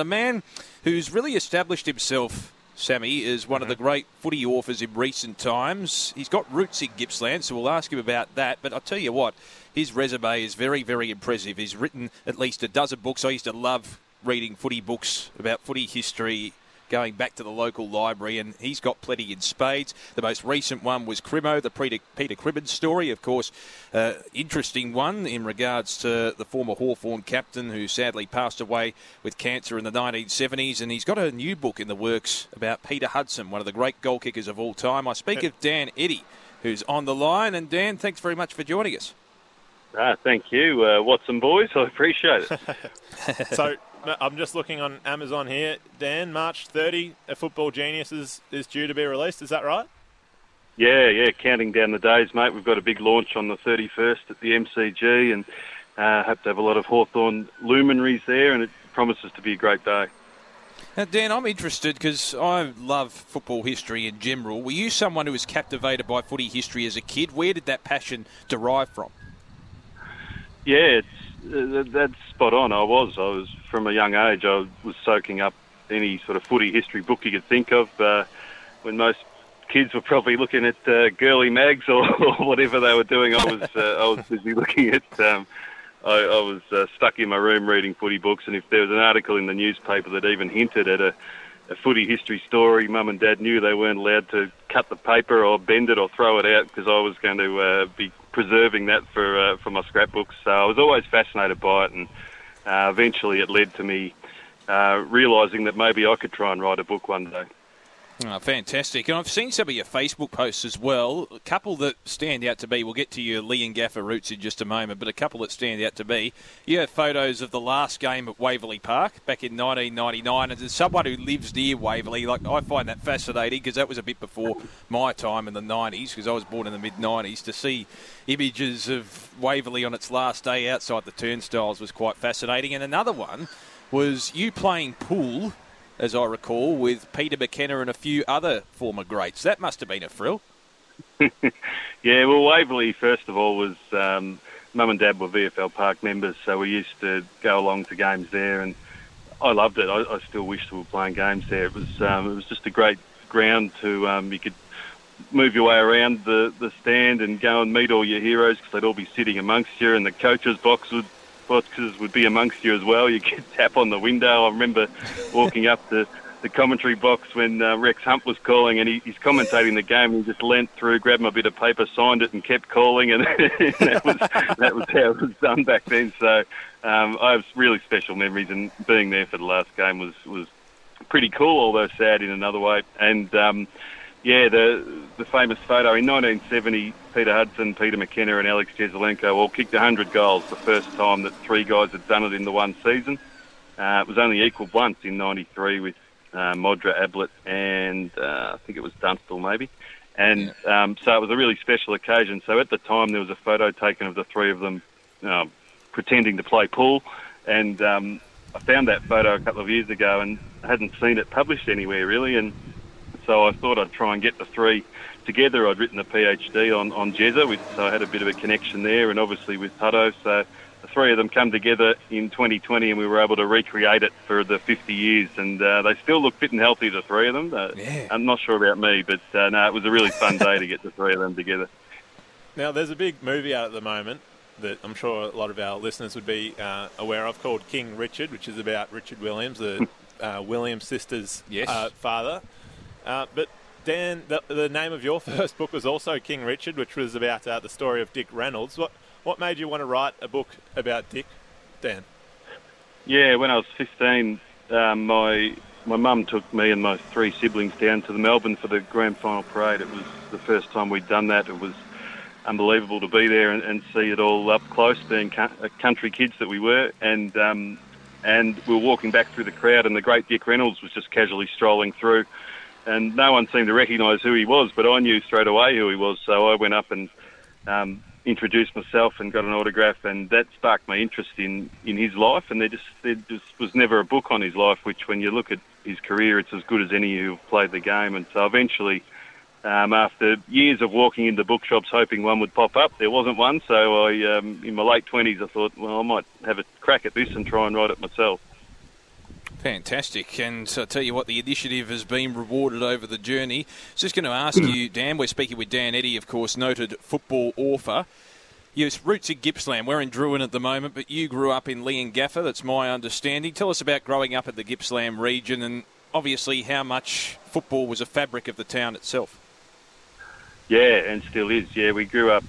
a man who's really established himself Sammy is one of mm-hmm. the great footy authors in recent times. He's got roots in Gippsland, so we'll ask him about that. But I'll tell you what, his resume is very, very impressive. He's written at least a dozen books. I used to love reading footy books about footy history going back to the local library, and he's got plenty in spades. The most recent one was Crimmo, the Peter, Peter Crimmins story, of course, uh, interesting one in regards to the former Hawthorn captain who sadly passed away with cancer in the 1970s, and he's got a new book in the works about Peter Hudson, one of the great goal kickers of all time. I speak of Dan Eddy, who's on the line, and Dan, thanks very much for joining us. Ah, thank you, uh, Watson boys. I appreciate it. so, I'm just looking on Amazon here. Dan, March 30, A Football Genius is, is due to be released. Is that right? Yeah, yeah. Counting down the days, mate. We've got a big launch on the 31st at the MCG, and uh, hope to have a lot of Hawthorn luminaries there, and it promises to be a great day. Now, Dan, I'm interested because I love football history in general. Were you someone who was captivated by footy history as a kid? Where did that passion derive from? Yeah, it's that's spot on. I was. I was from a young age. I was soaking up any sort of footy history book you could think of. Uh, when most kids were probably looking at uh, girly mags or, or, whatever they were doing, I was uh, I was busy looking at. Um, I, I was uh, stuck in my room reading footy books, and if there was an article in the newspaper that even hinted at a, a footy history story, mum and dad knew they weren't allowed to cut the paper or bend it or throw it out because I was going to uh, be preserving that for uh, for my scrapbooks. So I was always fascinated by it, and uh, eventually it led to me uh, realising that maybe I could try and write a book one day. Oh, fantastic. And I've seen some of your Facebook posts as well. A couple that stand out to be, we'll get to your Leongatha roots in just a moment, but a couple that stand out to be. You have photos of the last game at Waverley Park back in 1999. And as someone who lives near Waverley, like I find that fascinating because that was a bit before my time in the 90s because I was born in the mid 90s. To see images of Waverley on its last day outside the turnstiles was quite fascinating. And another one was you playing pool as I recall, with Peter McKenna and a few other former greats. That must have been a thrill. yeah, well, Waverley, first of all, was um, mum and dad were VFL Park members, so we used to go along to games there, and I loved it. I, I still wish we were playing games there. It was um, it was just a great ground to um, you could move your way around the, the stand and go and meet all your heroes because they'd all be sitting amongst you, and the coaches' box would boxes would be amongst you as well. You could tap on the window. I remember walking up to the commentary box when uh, Rex Hunt was calling, and he, he's commentating the game. He just leant through, grabbed my bit of paper, signed it, and kept calling. And that was that was how it was done back then. So um, I have really special memories, and being there for the last game was was pretty cool, although sad in another way. And um, yeah, the the famous photo in 1970, Peter Hudson, Peter McKenna, and Alex Jesaulenko all kicked 100 goals. The first time that three guys had done it in the one season. Uh, it was only equalled once in '93 with uh, Modra, Ablett, and uh, I think it was Dunstall maybe. And yeah. um, so it was a really special occasion. So at the time there was a photo taken of the three of them um, pretending to play pool, and um, I found that photo a couple of years ago and hadn't seen it published anywhere really, and so I thought I'd try and get the three together. I'd written a PhD on, on Jezza, with, so I had a bit of a connection there, and obviously with Hutto. So the three of them come together in 2020, and we were able to recreate it for the 50 years. And uh, they still look fit and healthy, the three of them. Uh, yeah. I'm not sure about me, but uh, no, it was a really fun day to get the three of them together. Now, there's a big movie out at the moment that I'm sure a lot of our listeners would be uh, aware of called King Richard, which is about Richard Williams, the uh, Williams sisters' yes. uh, father. Uh, but Dan, the, the, name of your first book was also King Richard, which was about uh, the story of Dick Reynolds. What what made you want to write a book about Dick, Dan? Yeah, when I was 15, um, my my mum took me and my three siblings down to the Melbourne for the grand final parade. It was the first time we'd done that. It was unbelievable to be there and, and see it all up close, being uh, country kids that we were. And um, and we were walking back through the crowd, and the great Dick Reynolds was just casually strolling through and no one seemed to recognise who he was, but I knew straight away who he was. So I went up and um, introduced myself and got an autograph, and that sparked my interest in, in his life. And there just there just was never a book on his life, which when you look at his career, it's as good as any who played the game. And so eventually. Um, after years of walking into bookshops hoping one would pop up, there wasn't one. So I, um, in my late twenties, I thought, well, I might have a crack at this and try and write it myself. Fantastic. And I tell you what, the initiative has been rewarded over the journey. Just going to ask hmm. you, Dan, we're speaking with Dan Eddy, of course, noted football author. Your roots in Gippsland. We're in Drouin at the moment, but you grew up in Leongatha, that's my understanding. Tell us about growing up in the Gippsland region and obviously how much football was a fabric of the town itself. Yeah, and still is. Yeah, we grew up.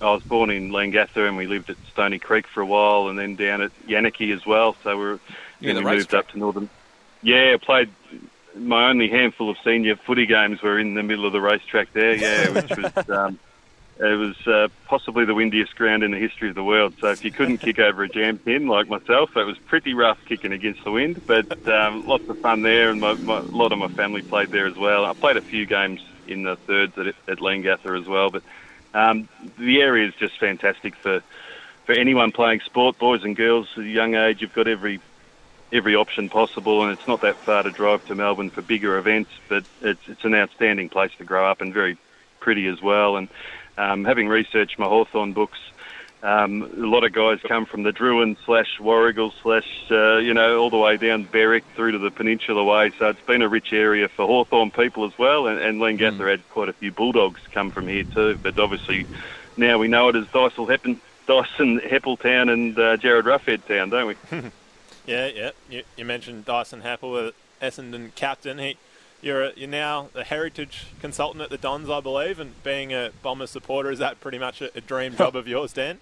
I was born in Leongatha and we lived at Stony Creek for a while and then down at Yanakie as well. So we are yeah, we moved up to Northern. Yeah, I played my only handful of senior footy games were in the middle of the racetrack there. Yeah, which was um, it was uh, possibly the windiest ground in the history of the world. So if you couldn't kick over a jam pin like myself, it was pretty rough kicking against the wind. But um, lots of fun there, and my, my, a lot of my family played there as well. I played a few games in the thirds at, at Leongatha as well. But um, the area is just fantastic for for anyone playing sport, boys and girls at a young age. You've got every every option possible, and it's not that far to drive to Melbourne for bigger events. But it's it's an outstanding place to grow up and very pretty as well. And um, having researched my Hawthorn books, um, a lot of guys come from the Drouin slash Warragul slash, uh, you know, all the way down Berwick through to the Peninsula Way. So it's been a rich area for Hawthorn people as well. And, and Leongatha mm. had quite a few Bulldogs come from here too. But obviously now we know it as Dyson Heppel, Dyson Heppeltown and uh, Jarryd Roughead Town, don't we? yeah, yeah. You, you mentioned Dyson Heppel, Essendon captain. He you're a, you're now a heritage consultant at the Dons, I believe, and being a Bomber supporter is that pretty much a, a dream job of yours, Dan?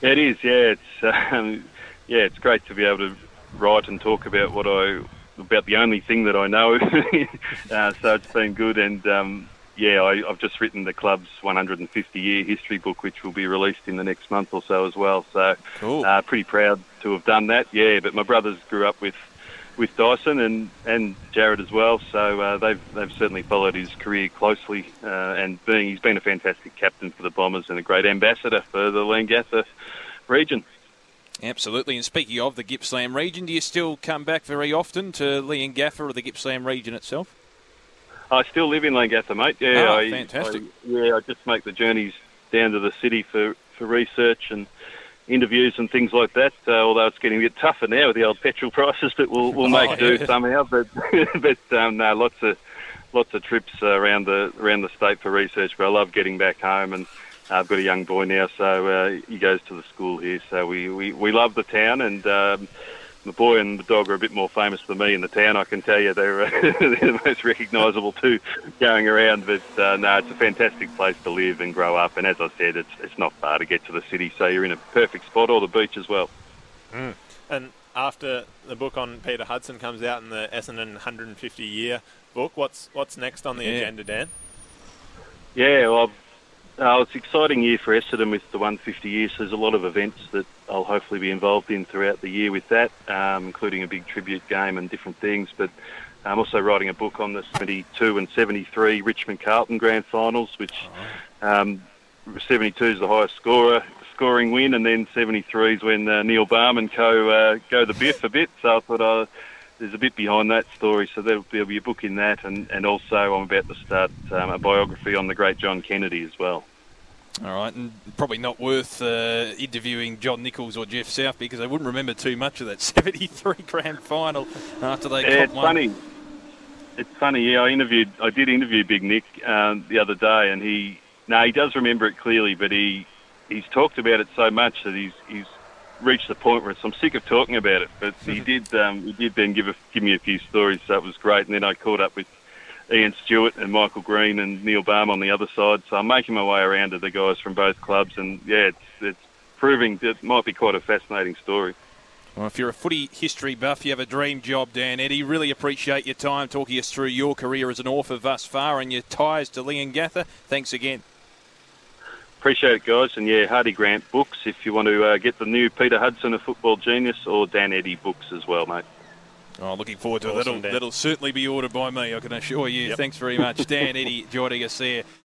It is, yeah. It's um, yeah, it's great to be able to write and talk about what I about the only thing that I know. uh, so it's been good, and um, yeah, I, have just written the club's 150 year history book, which will be released in the next month or so as well. So cool. uh, pretty proud to have done that. Yeah, but my brothers grew up with with Dyson and, and Jarryd as well. So uh, they've they've certainly followed his career closely, uh, and being he's been a fantastic captain for the Bombers and a great ambassador for the Leongatha region. Absolutely. And speaking of the Gippsland region, do you still come back very often to Leongatha or the Gippsland region itself? I still live in Leongatha, mate. Yeah, oh, I, fantastic. I, yeah, I just make the journeys down to the city for, for research and interviews and things like that. Uh, although it's getting a bit tougher now with the old petrol prices, but we'll, we'll make oh, do yeah. somehow. But but um, no, lots of lots of trips uh, around the around the state for research. But I love getting back home, and uh, I've got a young boy now, so uh, he goes to the school here. So we, we, we love the town, and um, the boy and the dog are a bit more famous than me in the town. I can tell you they're, uh, they're the most recognisable too going around. But uh, no, it's a fantastic place to live and grow up. And as I said, it's it's not far to get to the city, so you're in a perfect spot, or the beach as well. Mm. And after the book on Peter Hudson comes out in the Essendon 150 year book, what's what's next on the yeah. agenda, Dan? Yeah, well, uh, it's an exciting year for Essendon with the 150 years. There's a lot of events that I'll hopefully be involved in throughout the year with that, um, including a big tribute game and different things. But I'm also writing a book on the 72 and 73 Richmond Carlton Grand Finals, which um, 72 is the highest scorer scoring win, and then 73 is when uh, Neil Balme co uh, go the biff a bit. So I thought uh, there's a bit behind that story, so there'll, there'll, be a book in that, and, and also I'm about to start um, a biography on the great John Kennedy as well. All right, and probably not worth uh, interviewing John Nicholls or Jeff South because they wouldn't remember too much of that 73 grand final after they yeah, it's one. funny. It's funny, yeah. I interviewed, I did interview Big Nick um, the other day, and he, no, he does remember it clearly, but he, he's talked about it so much that he's, he's reached the point where it's, I'm sick of talking about it. But he did, um, he did then give a, give me a few stories, so it was great. And then I caught up with Ian Stewart and Michael Green and Neil Balme on the other side. So I'm making my way around to the guys from both clubs, and yeah, it's, it's proving that it might be quite a fascinating story. Well, if you're a footy history buff, you have a dream job, Dan Eddy. Really appreciate your time talking us through your career as an author thus far and your ties to Leongatha. Thanks again. Appreciate it, guys. And yeah, Hardie Grant books if you want to uh, get the new Peter Hudson, a football genius, or Dan Eddy books as well, mate. Oh, looking forward to awesome, it. That'll, that'll certainly be ordered by me, I can assure you. Yep. Thanks very much. Dan Eddy, joining us there.